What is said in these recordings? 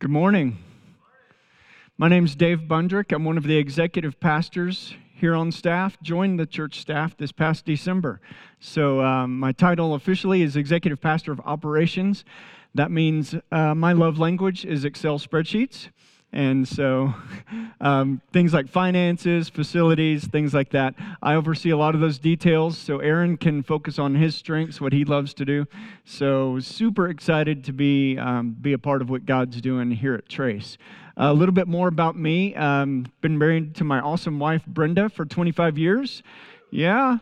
Good morning. My name is Dave Bundrick. I'm one of the executive pastors here on staff. Joined the church staff this past December. So, um, my title officially is Executive Pastor of Operations. That means uh, my love language is Excel spreadsheets. And so, um, things like finances, facilities, things like that. I oversee a lot of those details, so Aaron can focus on his strengths, what he loves to do. So, super excited to be um, be a part of what God's doing here at Trace. A little bit more about me. Um, been married to my awesome wife Brenda for 25 years. Yeah,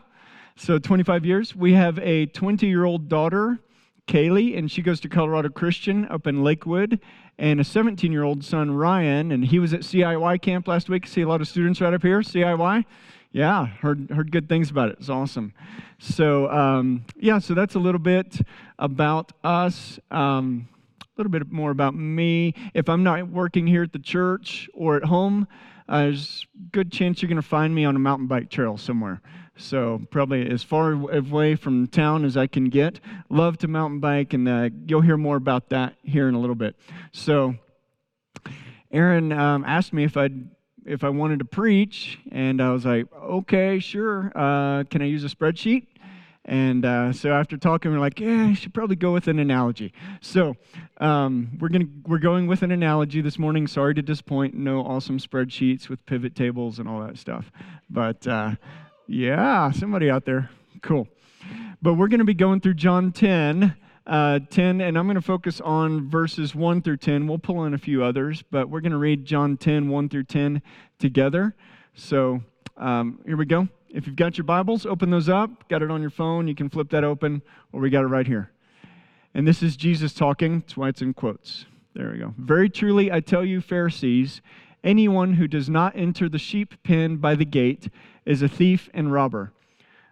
so 25 years. We have a 20 year old daughter. Kaylee, and she goes to Colorado Christian up in Lakewood and a 17 year old son, Ryan, and he was at CIY camp last week. See a lot of students right up here, CIY. Yeah, heard, heard good things about it. It's awesome. So, um, yeah, so that's a little bit about us. Um, a little bit more about me. If I'm not working here at the church or at home, uh, there's a good chance you're going to find me on a mountain bike trail somewhere. So probably as far away from town as I can get. Love to mountain bike, and uh, you'll hear more about that here in a little bit. So Aaron um, asked me if I'd if I wanted to preach, and I was like, okay, sure. Uh, can I use a spreadsheet? And uh, so after talking, we're like, yeah, I should probably go with an analogy. So um, we're gonna we're going with an analogy this morning. Sorry to disappoint. No awesome spreadsheets with pivot tables and all that stuff, but uh, yeah, somebody out there. Cool. But we're going to be going through John 10, uh, 10, and I'm going to focus on verses 1 through 10. We'll pull in a few others, but we're going to read John 10, 1 through 10 together. So um, here we go. If you've got your Bibles, open those up. Got it on your phone, you can flip that open, or we got it right here. And this is Jesus talking. That's why it's in quotes. There we go. Very truly, I tell you, Pharisees, anyone who does not enter the sheep pen by the gate is a thief and robber.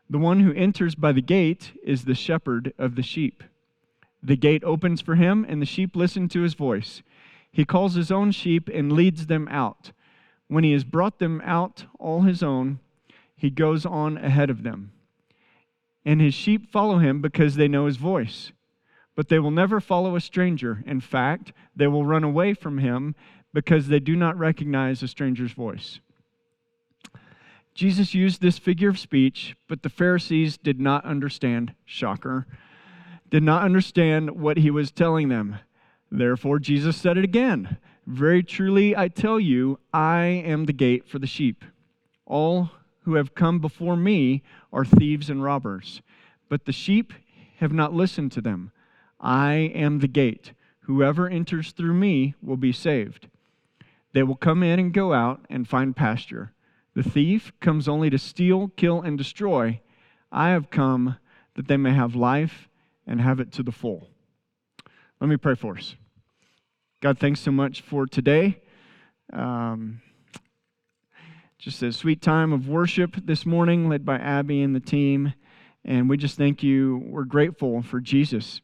The one who enters by the gate is the shepherd of the sheep. The gate opens for him, and the sheep listen to his voice. He calls his own sheep and leads them out. When he has brought them out, all his own, he goes on ahead of them. And his sheep follow him because they know his voice. But they will never follow a stranger. In fact, they will run away from him because they do not recognize a stranger's voice. Jesus used this figure of speech, but the Pharisees did not understand, shocker, did not understand what he was telling them. Therefore, Jesus said it again Very truly, I tell you, I am the gate for the sheep. All who have come before me are thieves and robbers, but the sheep have not listened to them. I am the gate. Whoever enters through me will be saved. They will come in and go out and find pasture. The thief comes only to steal, kill, and destroy. I have come that they may have life and have it to the full. Let me pray for us. God, thanks so much for today. Um, just a sweet time of worship this morning, led by Abby and the team. And we just thank you. We're grateful for Jesus,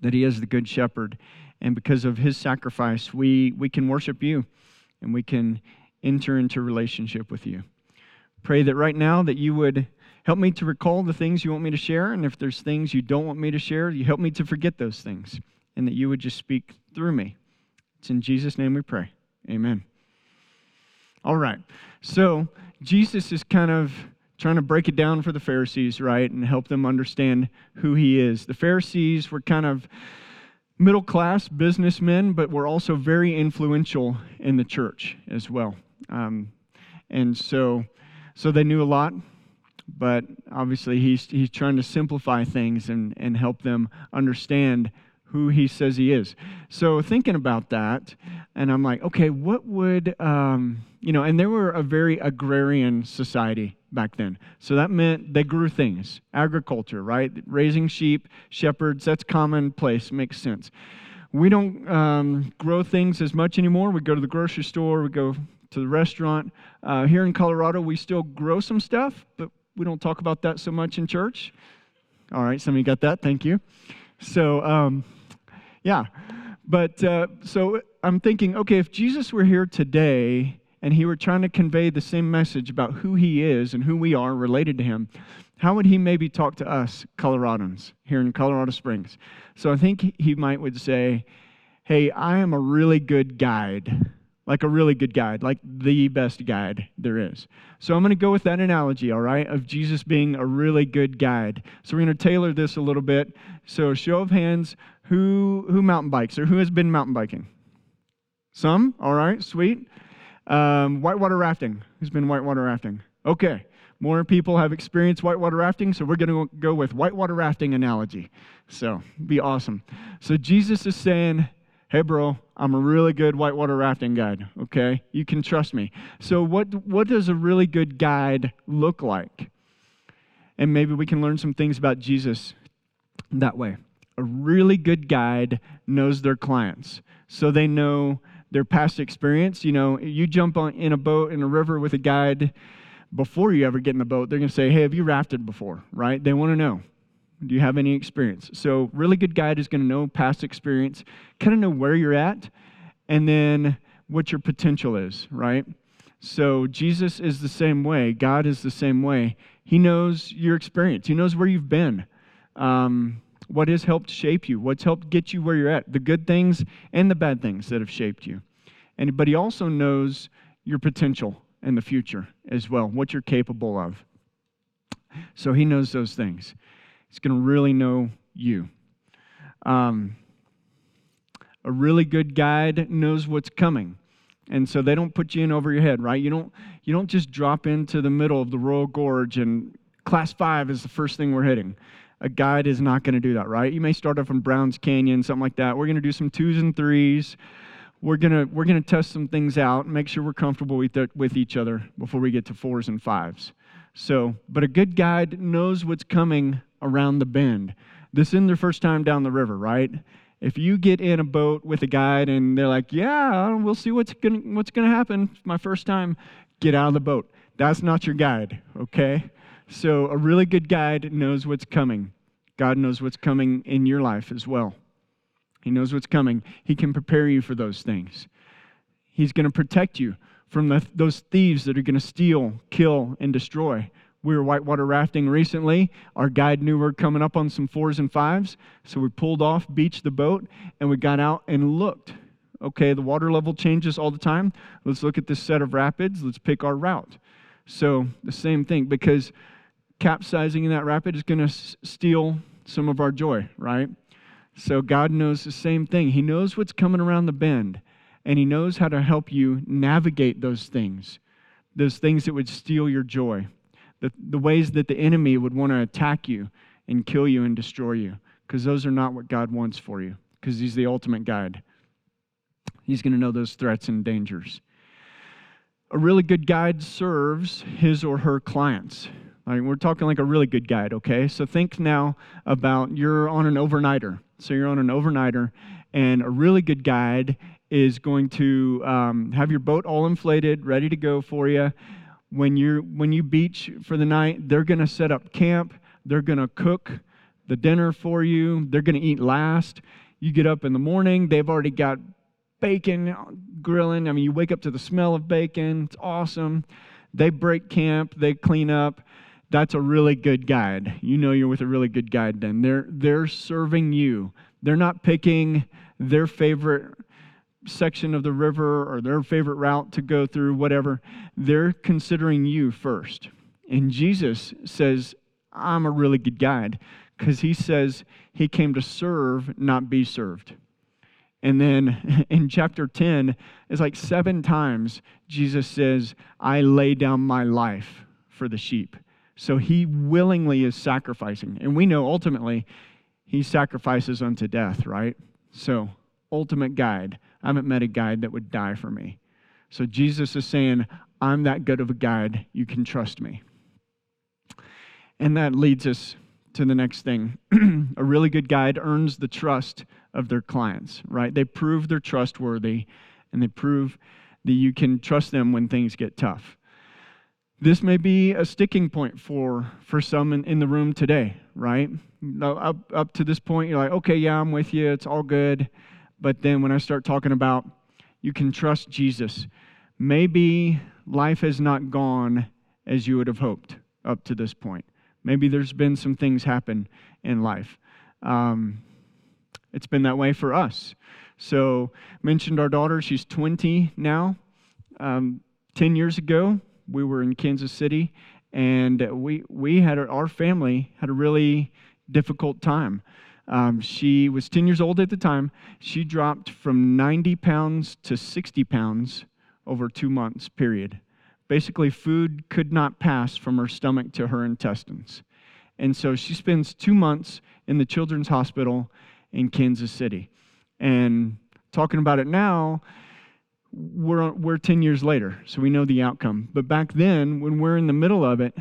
that he is the good shepherd. And because of his sacrifice, we, we can worship you and we can enter into relationship with you. Pray that right now that you would help me to recall the things you want me to share, and if there's things you don't want me to share, you help me to forget those things, and that you would just speak through me. It's in Jesus' name we pray. Amen. All right. So, Jesus is kind of trying to break it down for the Pharisees, right, and help them understand who he is. The Pharisees were kind of middle class businessmen, but were also very influential in the church as well. Um, and so, so they knew a lot, but obviously he's, he's trying to simplify things and, and help them understand who he says he is. So thinking about that, and I'm like, okay, what would, um, you know, and they were a very agrarian society back then. So that meant they grew things, agriculture, right? Raising sheep, shepherds, that's commonplace, makes sense. We don't um, grow things as much anymore. We go to the grocery store, we go to the restaurant. Uh, here in Colorado, we still grow some stuff, but we don't talk about that so much in church. All right, some of you got that. Thank you. So, um, yeah. But uh, so I'm thinking, okay, if Jesus were here today and he were trying to convey the same message about who he is and who we are related to him, how would he maybe talk to us Coloradans here in Colorado Springs? So I think he might would say, hey, I am a really good guide, like a really good guide, like the best guide there is. So I'm going to go with that analogy, all right, of Jesus being a really good guide. So we're going to tailor this a little bit. So show of hands, who who mountain bikes or who has been mountain biking? Some, all right, sweet. Um, whitewater rafting. Who's been whitewater rafting? Okay. More people have experienced whitewater rafting, so we're going to go with whitewater rafting analogy. So, be awesome. So, Jesus is saying, Hey, bro, I'm a really good whitewater rafting guide, okay? You can trust me. So, what, what does a really good guide look like? And maybe we can learn some things about Jesus that way. A really good guide knows their clients, so they know their past experience. You know, you jump on in a boat in a river with a guide before you ever get in the boat, they're going to say, Hey, have you rafted before? Right? They want to know. Do you have any experience? So, really good guide is going to know past experience, kind of know where you're at, and then what your potential is, right? So, Jesus is the same way. God is the same way. He knows your experience, He knows where you've been, um, what has helped shape you, what's helped get you where you're at, the good things and the bad things that have shaped you. And, but He also knows your potential and the future as well, what you're capable of. So he knows those things. He's going to really know you. Um, a really good guide knows what's coming. And so they don't put you in over your head, right? You don't, you don't just drop into the middle of the Royal Gorge and class five is the first thing we're hitting. A guide is not going to do that, right? You may start off from Browns Canyon, something like that. We're going to do some twos and threes we're gonna we're gonna test some things out and make sure we're comfortable with with each other before we get to fours and fives. So, but a good guide knows what's coming around the bend. This isn't their first time down the river, right? If you get in a boat with a guide and they're like, "Yeah, we'll see what's gonna what's gonna happen. It's my first time," get out of the boat. That's not your guide, okay? So, a really good guide knows what's coming. God knows what's coming in your life as well. He knows what's coming. He can prepare you for those things. He's going to protect you from the, those thieves that are going to steal, kill, and destroy. We were whitewater rafting recently. Our guide knew we were coming up on some fours and fives, so we pulled off, beached the boat, and we got out and looked. Okay, the water level changes all the time. Let's look at this set of rapids. Let's pick our route. So, the same thing, because capsizing in that rapid is going to s- steal some of our joy, right? So God knows the same thing. He knows what's coming around the bend, and He knows how to help you navigate those things, those things that would steal your joy, the, the ways that the enemy would want to attack you and kill you and destroy you, because those are not what God wants for you, because He's the ultimate guide. He's going to know those threats and dangers. A really good guide serves his or her clients. Like we're talking like a really good guide, okay? So think now about you're on an overnighter so you're on an overnighter, and a really good guide is going to um, have your boat all inflated, ready to go for you. When you when you beach for the night, they're going to set up camp. They're going to cook the dinner for you. They're going to eat last. You get up in the morning, they've already got bacon uh, grilling. I mean, you wake up to the smell of bacon. It's awesome. They break camp, they clean up that's a really good guide. You know you're with a really good guide then. They're they're serving you. They're not picking their favorite section of the river or their favorite route to go through whatever. They're considering you first. And Jesus says, "I'm a really good guide." Because he says he came to serve, not be served. And then in chapter 10, it's like seven times Jesus says, I lay down my life for the sheep. So he willingly is sacrificing. And we know ultimately he sacrifices unto death, right? So, ultimate guide. I haven't met a guide that would die for me. So, Jesus is saying, I'm that good of a guide. You can trust me. And that leads us to the next thing. a really good guide earns the trust of their clients, right? They prove they're trustworthy and they prove that you can trust them when things get tough. This may be a sticking point for, for some in, in the room today, right? Up, up to this point, you're like, okay, yeah, I'm with you, it's all good. But then when I start talking about you can trust Jesus, maybe life has not gone as you would have hoped up to this point. Maybe there's been some things happen in life. Um, it's been that way for us. So, mentioned our daughter, she's 20 now. Um, 10 years ago, we were in Kansas City, and we, we had, our family had a really difficult time. Um, she was 10 years old at the time. She dropped from 90 pounds to 60 pounds over two months, period. Basically, food could not pass from her stomach to her intestines. And so she spends two months in the Children's Hospital in Kansas City. And talking about it now, we're, we're 10 years later, so we know the outcome. But back then, when we're in the middle of it,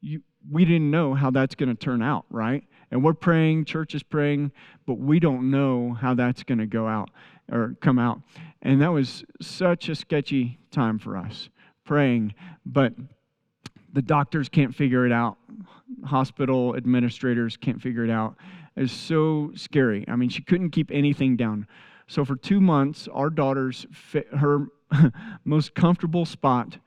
you, we didn't know how that's going to turn out, right? And we're praying, church is praying, but we don't know how that's going to go out or come out. And that was such a sketchy time for us, praying, but the doctors can't figure it out. Hospital administrators can't figure it out. It's so scary. I mean, she couldn't keep anything down. So for two months, our daughter's her most comfortable spot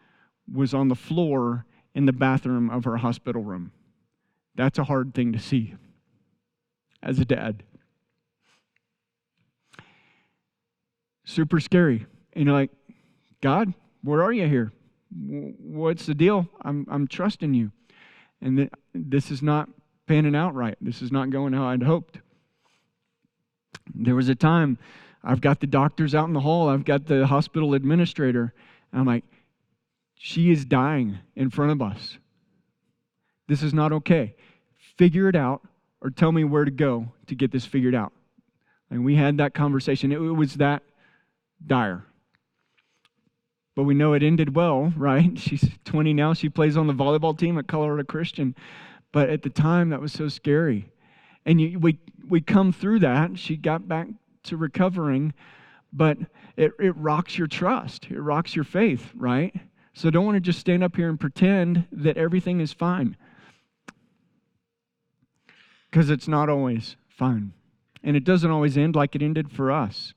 was on the floor in the bathroom of her hospital room. That's a hard thing to see as a dad. Super scary. And you're like, God, where are you here? What's the deal? I'm, I'm trusting you. And th- this is not panning out right. This is not going how I'd hoped. There was a time I've got the doctors out in the hall, I've got the hospital administrator. and I'm like, she is dying in front of us. This is not okay. Figure it out or tell me where to go to get this figured out. And we had that conversation. It, was that dire. But we know it ended well, right? She's 20 now. She plays on the volleyball team at Colorado Christian. But at the time, that was so scary. And you, we, we come through that. She got back to recovering, but it, it rocks your trust, it rocks your faith, right? So don't want to just stand up here and pretend that everything is fine. Because it's not always fun. And it doesn't always end like it ended for us.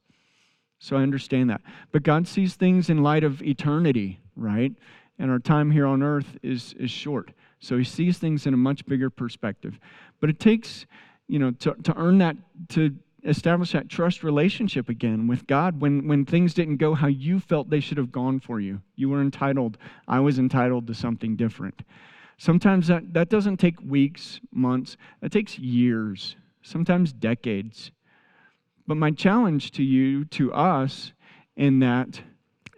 So I understand that. But God sees things in light of eternity, right? And our time here on earth is, is short. So he sees things in a much bigger perspective. But it takes, you know, to, to earn that, to establish that trust relationship again with God when, when things didn't go how you felt they should have gone for you. You were entitled, I was entitled to something different. Sometimes that, that doesn't take weeks, months, it takes years, sometimes decades. But my challenge to you, to us, in that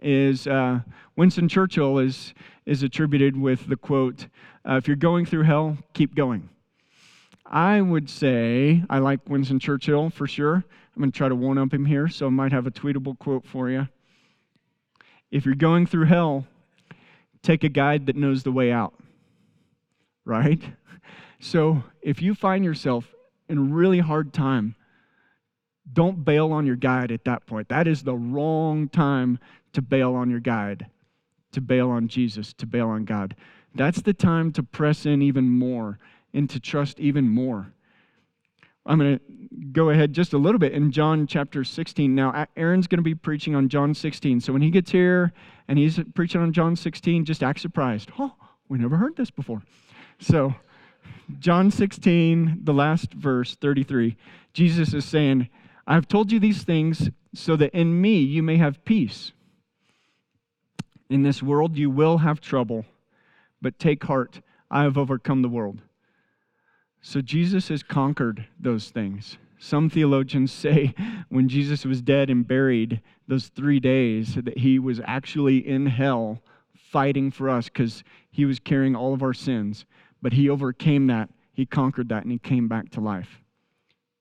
is uh, Winston Churchill is, is attributed with the quote, uh, If you're going through hell, keep going. I would say I like Winston Churchill for sure. I'm going to try to one up him here, so I might have a tweetable quote for you. If you're going through hell, take a guide that knows the way out. Right? So if you find yourself in a really hard time, don't bail on your guide at that point. That is the wrong time to bail on your guide, to bail on Jesus, to bail on God. That's the time to press in even more and to trust even more. I'm going to go ahead just a little bit in John chapter 16. Now, Aaron's going to be preaching on John 16. So when he gets here and he's preaching on John 16, just act surprised. Oh, we never heard this before. So, John 16, the last verse, 33, Jesus is saying, I have told you these things so that in me you may have peace. In this world you will have trouble, but take heart, I have overcome the world. So Jesus has conquered those things. Some theologians say when Jesus was dead and buried, those three days, that he was actually in hell fighting for us because he was carrying all of our sins. But he overcame that, he conquered that, and he came back to life.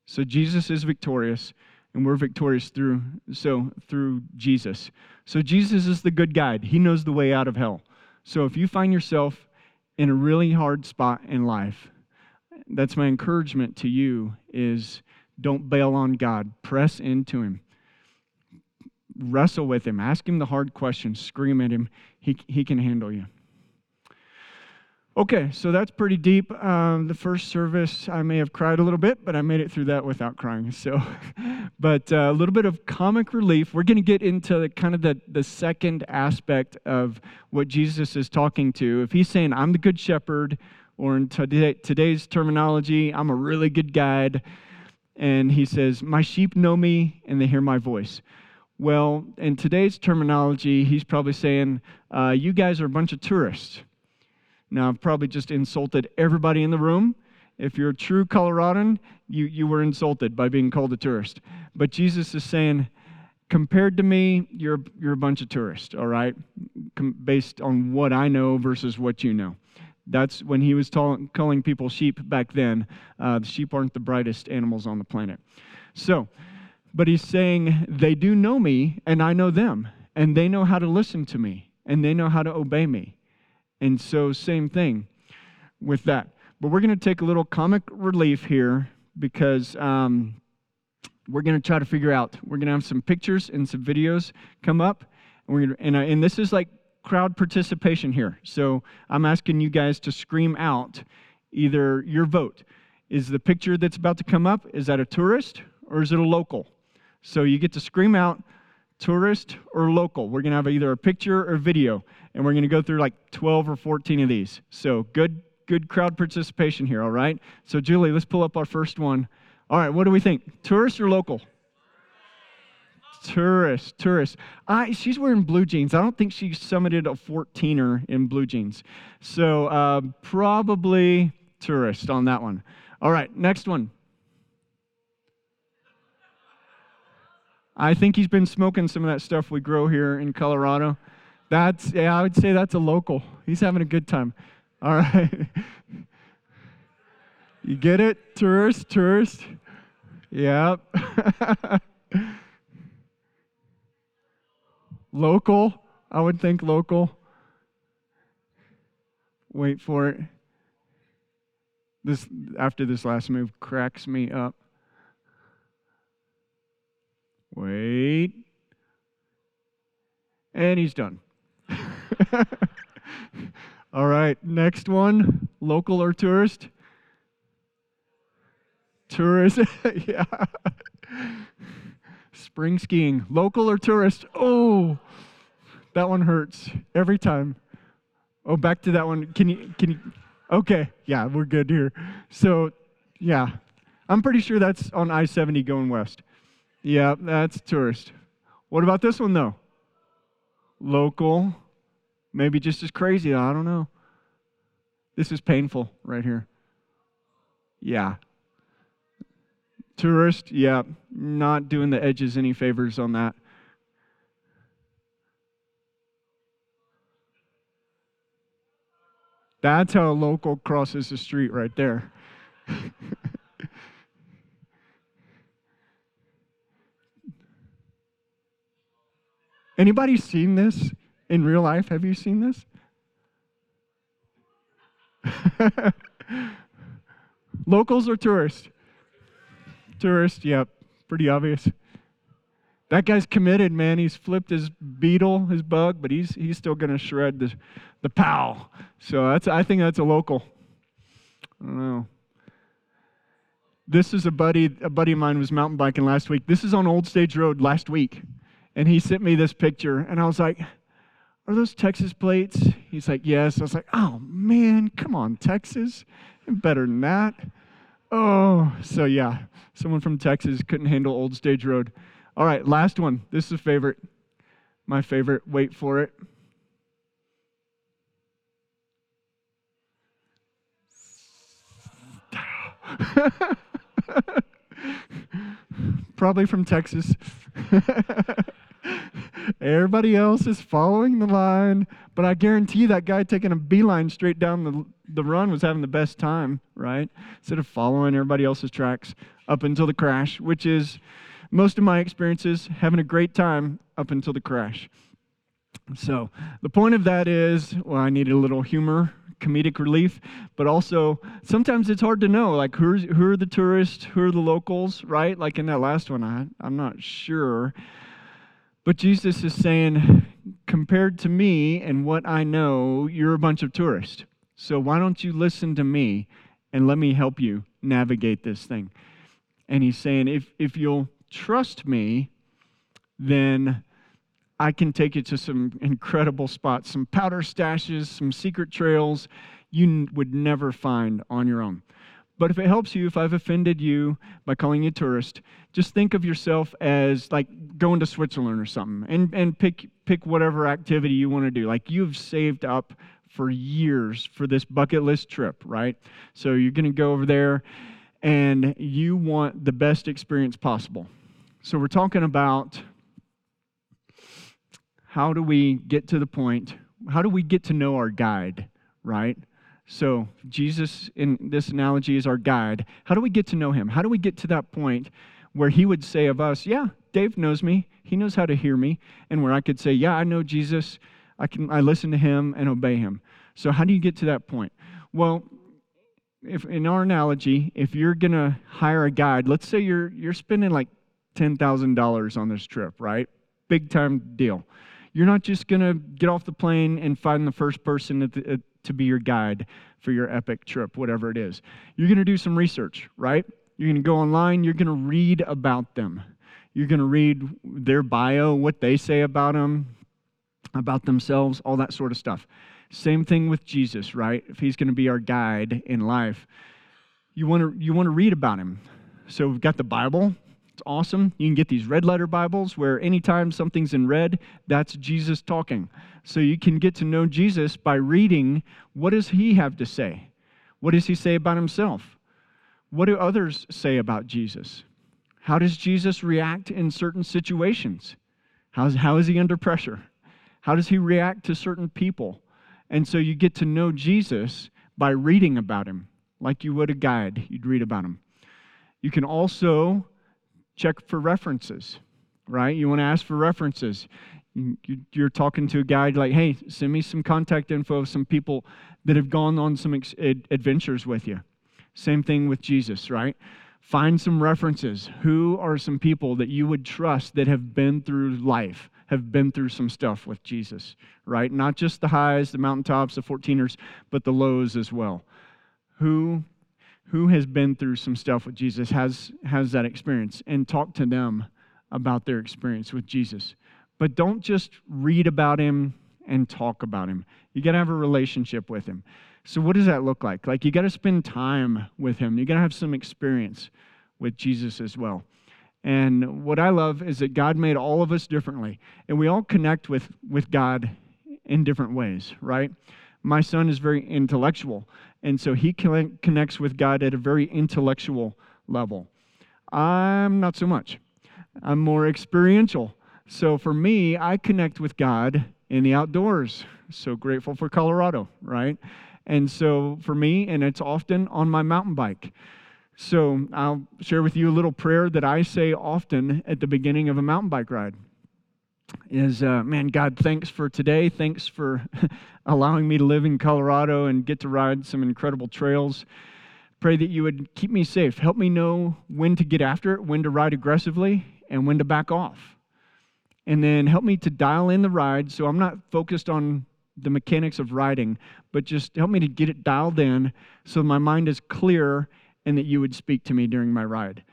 So Jesus is victorious, and we're victorious through so through Jesus. So Jesus is the good guide. He knows the way out of hell. So if you find yourself in a really hard spot in life, that's my encouragement to you is don't bail on God. Press into him. Wrestle with him. Ask him the hard questions. Scream at him. He, he can handle you. Okay, so that's pretty deep. Um, the first service, I may have cried a little bit, but I made it through that without crying. So, but uh, a little bit of comic relief. We're going to get into the, kind of the, the second aspect of what Jesus is talking to. If he's saying, I'm the good shepherd, or in today, today's terminology, I'm a really good guide. and he says, My sheep know me and they hear my voice. Well, in today's terminology, he's probably saying, uh, You guys are a bunch of tourists. Now, I've probably just insulted everybody in the room. If you're a true Coloradan, you, you were insulted by being called a tourist. But Jesus is saying, compared to me, you're, you're a bunch of tourists, all right? Com- based on what I know versus what you know. That's when he was tall- calling people sheep back then. Uh, the sheep aren't the brightest animals on the planet. So, but he's saying they do know me and I know them, and they know how to listen to me and they know how to obey me. And so, same thing with that. But we're going to take a little comic relief here because um, we're going to try to figure out. We're going to have some pictures and some videos come up, and we're gonna, and, uh, and this is like crowd participation here. So I'm asking you guys to scream out either your vote. Is the picture that's about to come up, is that a tourist or is it a local? So you get to scream out tourist or local. We're going to have either a picture or video, and we're going to go through like 12 or 14 of these. So good, good crowd participation here, all right? So Julie, let's pull up our first one. All right, what do we think? Tourist or local? Tourist, tourist. I, she's wearing blue jeans. I don't think she summited a 14er in blue jeans. So uh, probably tourist on that one. All right, next one. I think he's been smoking some of that stuff we grow here in Colorado. That's, yeah, I would say that's a local. He's having a good time. All right. you get it? Tourist, tourist. Yep. Local, I would think local. Wait for it. This after this last move cracks me up. Wait. And he's done. All right, next one. Local or tourist? Tourist. yeah. Spring skiing. Local or tourist? Oh, that one hurts every time. Oh, back to that one. Can you, can you, okay, yeah, we're good here. So, yeah, I'm pretty sure that's on I 70 going west. Yeah, that's tourist. What about this one, though? Local. Maybe just as crazy. I don't know. This is painful right here. Yeah. Tourist. Yeah. Not doing the edges any favors on that. That's how a local crosses the street right there. Anybody seen this in real life? Have you seen this? Locals or tourists? Tourist, yep, pretty obvious. That guy's committed, man. He's flipped his beetle, his bug, but he's he's still gonna shred the the pow. So that's I think that's a local. I don't know. This is a buddy a buddy of mine was mountain biking last week. This is on Old Stage Road last week. And he sent me this picture and I was like, Are those Texas plates? He's like, Yes. I was like, Oh man, come on, Texas. Better than that. Oh, so yeah, someone from Texas couldn't handle Old Stage Road. All right, last one. This is a favorite. My favorite. Wait for it. Probably from Texas. Everybody else is following the line, but I guarantee that guy taking a beeline straight down the, the run was having the best time, right? Instead of following everybody else's tracks up until the crash, which is most of my experiences having a great time up until the crash. So, the point of that is well, I needed a little humor, comedic relief, but also sometimes it's hard to know like who's, who are the tourists, who are the locals, right? Like in that last one, I, I'm not sure. But Jesus is saying, compared to me and what I know, you're a bunch of tourists. So, why don't you listen to me and let me help you navigate this thing? And he's saying, if, if you'll trust me, then I can take you to some incredible spots, some powder stashes, some secret trails you would never find on your own. But if it helps you, if I've offended you by calling you a tourist, just think of yourself as like going to Switzerland or something and, and pick, pick whatever activity you want to do. Like you've saved up for years for this bucket list trip, right? So you're going to go over there and you want the best experience possible. So we're talking about how do we get to the point, how do we get to know our guide, right? So, Jesus, in this analogy, is our guide. How do we get to know him? How do we get to that point where he would say of us, Yeah, Dave knows me. He knows how to hear me. And where I could say, Yeah, I know Jesus. I, can, I listen to him and obey him. So, how do you get to that point? Well, if in our analogy, if you're going to hire a guide, let's say you're, you're spending like $10,000 on this trip, right? Big time deal. You're not just going to get off the plane and find the first person at the, at, to be your guide for your epic trip, whatever it is. You're going to do some research, right? You're going to go online, you're going to read about them. You're going to read their bio, what they say about them, about themselves, all that sort of stuff. Same thing with Jesus, right? If he's going to be our guide in life, you want to you want to read about him. So we've got the Bible. It's awesome. You can get these red letter Bibles where anytime something's in red, that's Jesus talking. So you can get to know Jesus by reading what does he have to say? What does he say about himself? What do others say about Jesus? How does Jesus react in certain situations? How's, how is he under pressure? How does he react to certain people? And so you get to know Jesus by reading about him, like you would a guide. You'd read about him. You can also check for references, right? You want to ask for references you're talking to a guy like, hey, send me some contact info of some people that have gone on some adventures with you. Same thing with Jesus, right? Find some references. Who are some people that you would trust that have been through life, have been through some stuff with Jesus, right? Not just the highs, the mountaintops, the 14ers, but the lows as well. Who who has been through some stuff with Jesus has has that experience and talk to them about their experience with Jesus. But don't just read about him and talk about him. You got to have a relationship with him. So, what does that look like? Like, you got to spend time with him. You got to have some experience with Jesus as well. And what I love is that God made all of us differently, and we all connect with, with God in different ways, right? My son is very intellectual, and so he connects with God at a very intellectual level. I'm not so much. I'm more experiential. So for me, I connect with God in the outdoors. So grateful for Colorado, right? And so for me, and it's often on my mountain bike. So I'll share with you a little prayer that I say often at the beginning of a mountain bike ride. Is uh, man, God, thanks for today. Thanks for allowing me to live in Colorado and get to ride some incredible trails. Pray that you would keep me safe. Help me know when to get after it, when to ride aggressively, and when to back off and then help me to dial in the ride so I'm not focused on the mechanics of riding, but just help me to get it dialed in so my mind is clear and that you would speak to me during my ride.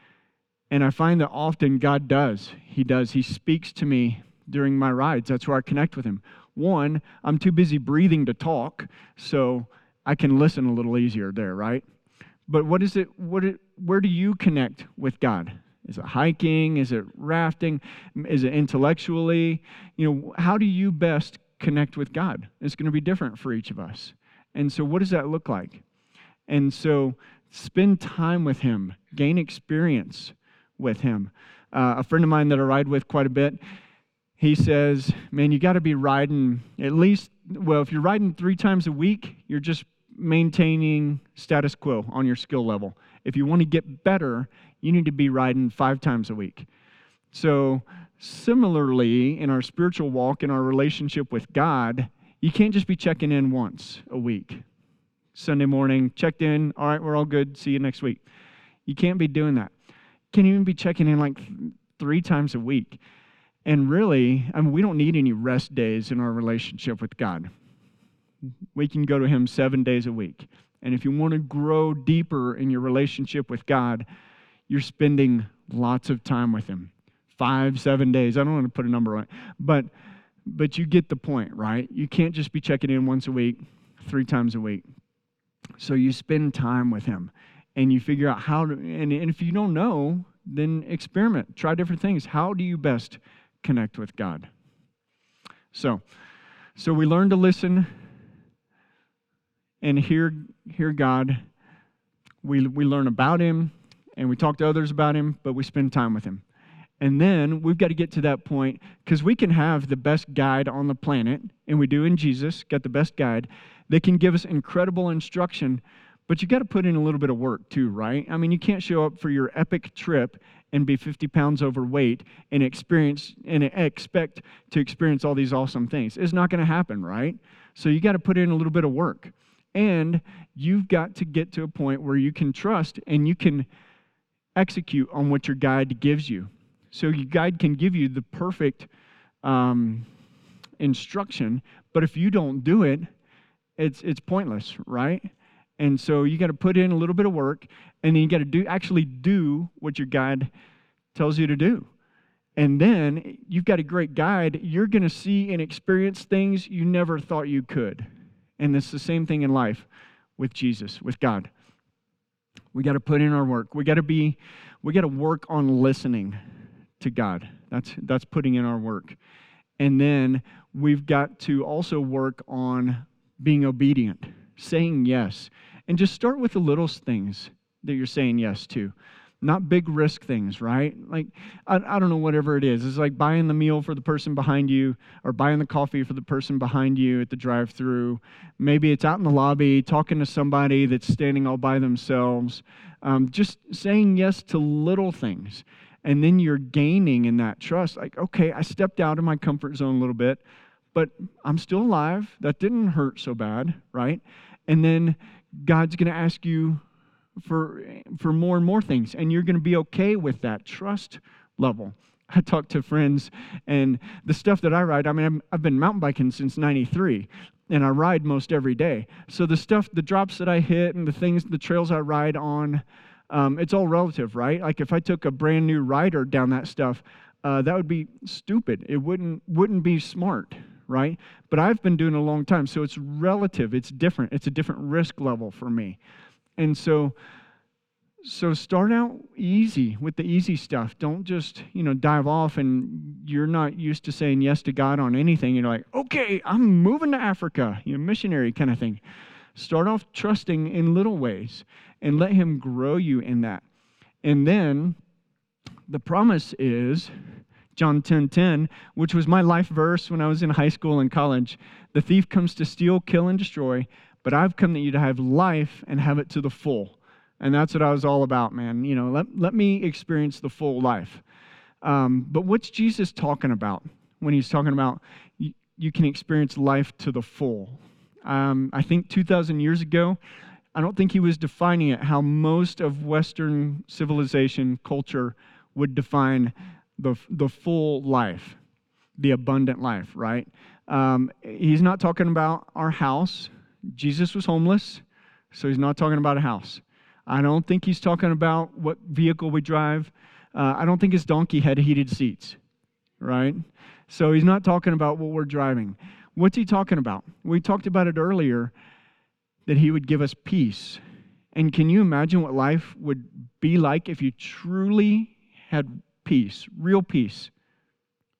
And I find that often God does. He does. He speaks to me during my rides. That's where I connect with Him. One, I'm too busy breathing to talk, so I can listen a little easier there, right? But what is it? What? It, where do you connect with God? Is it hiking? Is it rafting? Is it intellectually? You know, how do you best connect with God? It's going to be different for each of us. And so, what does that look like? And so, spend time with Him, gain experience with Him. Uh, a friend of mine that I ride with quite a bit, he says, Man, you got to be riding at least, well, if you're riding three times a week, you're just maintaining status quo on your skill level. If you want to get better, you need to be riding five times a week. So, similarly, in our spiritual walk, in our relationship with God, you can't just be checking in once a week. Sunday morning, checked in, all right, we're all good, see you next week. You can't be doing that. Can't even be checking in like three times a week. And really, I mean, we don't need any rest days in our relationship with God. We can go to Him seven days a week. And if you want to grow deeper in your relationship with God, you're spending lots of time with him five seven days i don't want to put a number on it but but you get the point right you can't just be checking in once a week three times a week so you spend time with him and you figure out how to, and, and if you don't know, then experiment, try different things. How do you best connect with God? So, so we learn to listen and hear, hear God. We, we learn about Him and we talk to others about Him, but we spend time with Him. And then we've got to get to that point because we can have the best guide on the planet, and we do in Jesus, got the best guide. They can give us incredible instruction, but you got to put in a little bit of work too, right? I mean, you can't show up for your epic trip and be 50 pounds overweight and experience and expect to experience all these awesome things. It's not going to happen, right? So you got to put in a little bit of work. And you've got to get to a point where you can trust and you can execute on what your guide gives you. So your guide can give you the perfect um, instruction, but if you don't do it, it's it's pointless, right? And so you got to put in a little bit of work, and then you got to do actually do what your guide tells you to do. And then you've got a great guide. You're going to see and experience things you never thought you could. And it's the same thing in life with Jesus, with God. We got to put in our work. We got to be, we got to work on listening to God. That's, that's putting in our work. And then we've got to also work on being obedient, saying yes. And just start with the little things that you're saying yes to. Not big risk things, right? Like, I, I don't know, whatever it is. It's like buying the meal for the person behind you or buying the coffee for the person behind you at the drive through. Maybe it's out in the lobby talking to somebody that's standing all by themselves. Um, just saying yes to little things. And then you're gaining in that trust. Like, okay, I stepped out of my comfort zone a little bit, but I'm still alive. That didn't hurt so bad, right? And then God's going to ask you for, for more and more things, and you're going to be okay with that trust level. I talk to friends, and the stuff that I ride, I mean, i have been mountain biking since 93, and I ride most every day. So the stuff, the drops that I hit, and the things, the trails I ride on, um, it's all relative, right? Like if I took a brand new rider down that stuff, uh, that would be stupid. It wouldn't wouldn't be smart, right? But I've been doing it a long time, so it's relative. It's different. It's a different risk level for me, and so so start out easy with the easy stuff. Don't just you know dive off and you're not used to saying yes to God on anything. You're like, okay, I'm moving to Africa, you know, missionary kind of thing. Start off trusting in little ways and let Him grow you in that. And then the promise is John 10 10, which was my life verse when I was in high school and college. The thief comes to steal, kill, and destroy, but I've come that you to have life and have it to the full. And that's what I was all about, man. You know, let, let me experience the full life. Um, but what's Jesus talking about when he's talking about you, you can experience life to the full? Um, I think 2,000 years ago, I don't think he was defining it how most of Western civilization culture would define the, the full life, the abundant life, right? Um, he's not talking about our house. Jesus was homeless, so he's not talking about a house. I don't think he's talking about what vehicle we drive. Uh, I don't think his donkey had heated seats, right? So he's not talking about what we're driving. What's he talking about? We talked about it earlier that he would give us peace. And can you imagine what life would be like if you truly had peace, real peace?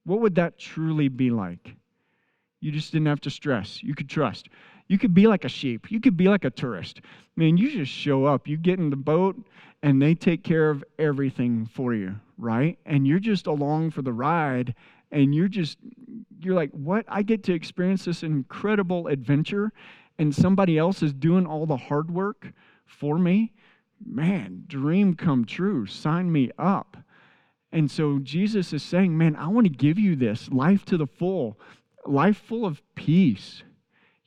What would that truly be like? You just didn't have to stress. You could trust. You could be like a sheep. You could be like a tourist. I mean, you just show up. You get in the boat, and they take care of everything for you, right? And you're just along for the ride, and you're just you're like, what? I get to experience this incredible adventure, and somebody else is doing all the hard work for me. Man, dream come true. Sign me up. And so Jesus is saying, man, I want to give you this life to the full, life full of peace.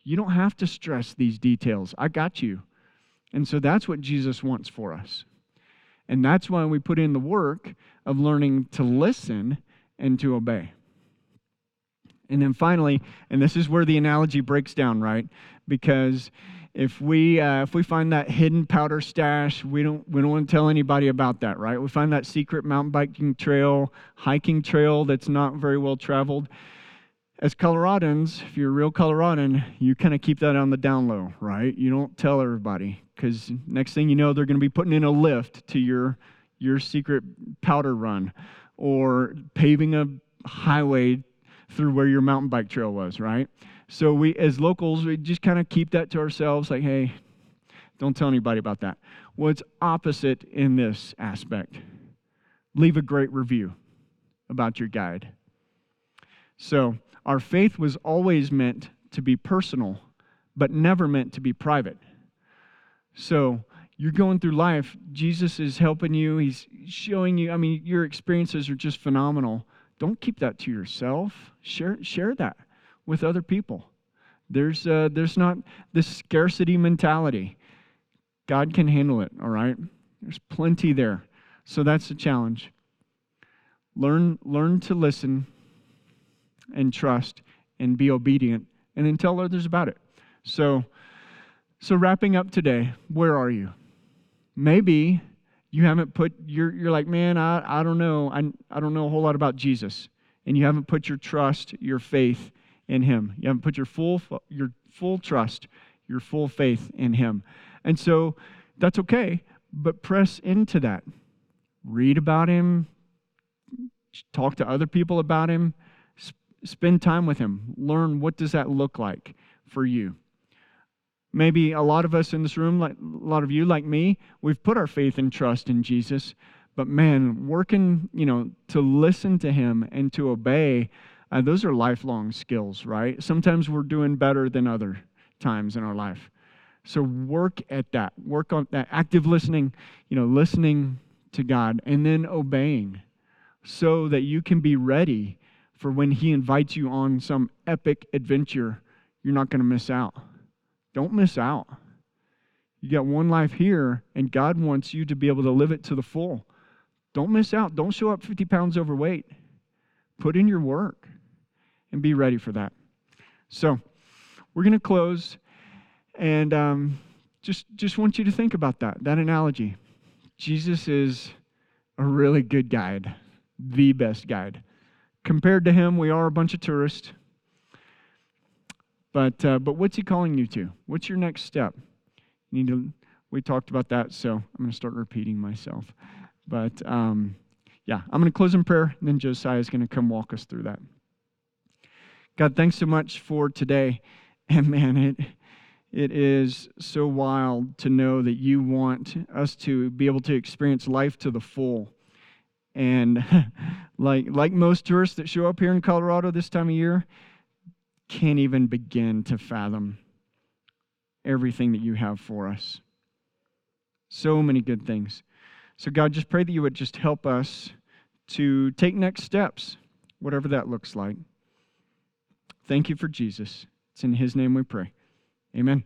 You don't have to stress these details. I got you. And so that's what Jesus wants for us. And that's why we put in the work of learning to listen and to obey. And then finally, and this is where the analogy breaks down, right? Because if we uh, if we find that hidden powder stash, we don't we don't want to tell anybody about that, right? We find that secret mountain biking trail, hiking trail that's not very well traveled. As Coloradans, if you're a real Coloradan, you kind of keep that on the down low, right? You don't tell everybody because next thing you know, they're going to be putting in a lift to your your secret powder run or paving a highway through where your mountain bike trail was, right? So we, as locals, we just kind of keep that to ourselves, like, hey, don't tell anybody about that. What's opposite in this aspect? Leave a great review about your guide. So our faith was always meant to be personal, but never meant to be private. So you're going through life, Jesus is helping you, He's showing you, I mean, your experiences are just phenomenal. Don't keep that to yourself. Share, share that with other people. There's, uh, there's not this scarcity mentality. God can handle it, all right? There's plenty there. So that's the challenge. Learn, learn to listen and trust and be obedient and then tell others about it. So, so wrapping up today, where are you? Maybe you haven't put you're you're like, man, I, I don't know. I, I don't know a whole lot about Jesus. And you haven't put your trust, your faith in him. You haven't put your full your full trust, your full faith in him. And so that's okay, but press into that. Read about him, talk to other people about him, spend time with him. Learn what does that look like for you. Maybe a lot of us in this room like a lot of you like me we've put our faith and trust in jesus but man working you know to listen to him and to obey uh, those are lifelong skills right? Sometimes we're doing better than other times in our life. So work at that. Work on that. Active listening you know listening to god and then obeying so that you can be ready for when He invites you on some epic adventure, you're not going to miss out. Don't miss out. You got one life here, and God wants you to be able to live it to the full. Don't miss out. Don't show up 50 pounds overweight. Put in your work and be ready for that. So, we're going to close, and um, just just want you to think about that that analogy. Jesus is a really good guide, the best guide compared to him, we are a bunch of tourists. But, uh, but what's he calling you to? What's your next step? You need to, we talked about that, so I'm going to start repeating myself. But um, yeah, I'm going to close in prayer, and then Josiah is going to come walk us through that. God, thanks so much for today. And man, it, it is so wild to know that you want us to be able to experience life to the full and like like most tourists that show up here in Colorado this time of year, can't even begin to fathom everything that you have for us. So many good things. So God, just pray that you would just help us to take next steps, whatever that looks like. Thank you for Jesus. It's in his name we pray. Amen.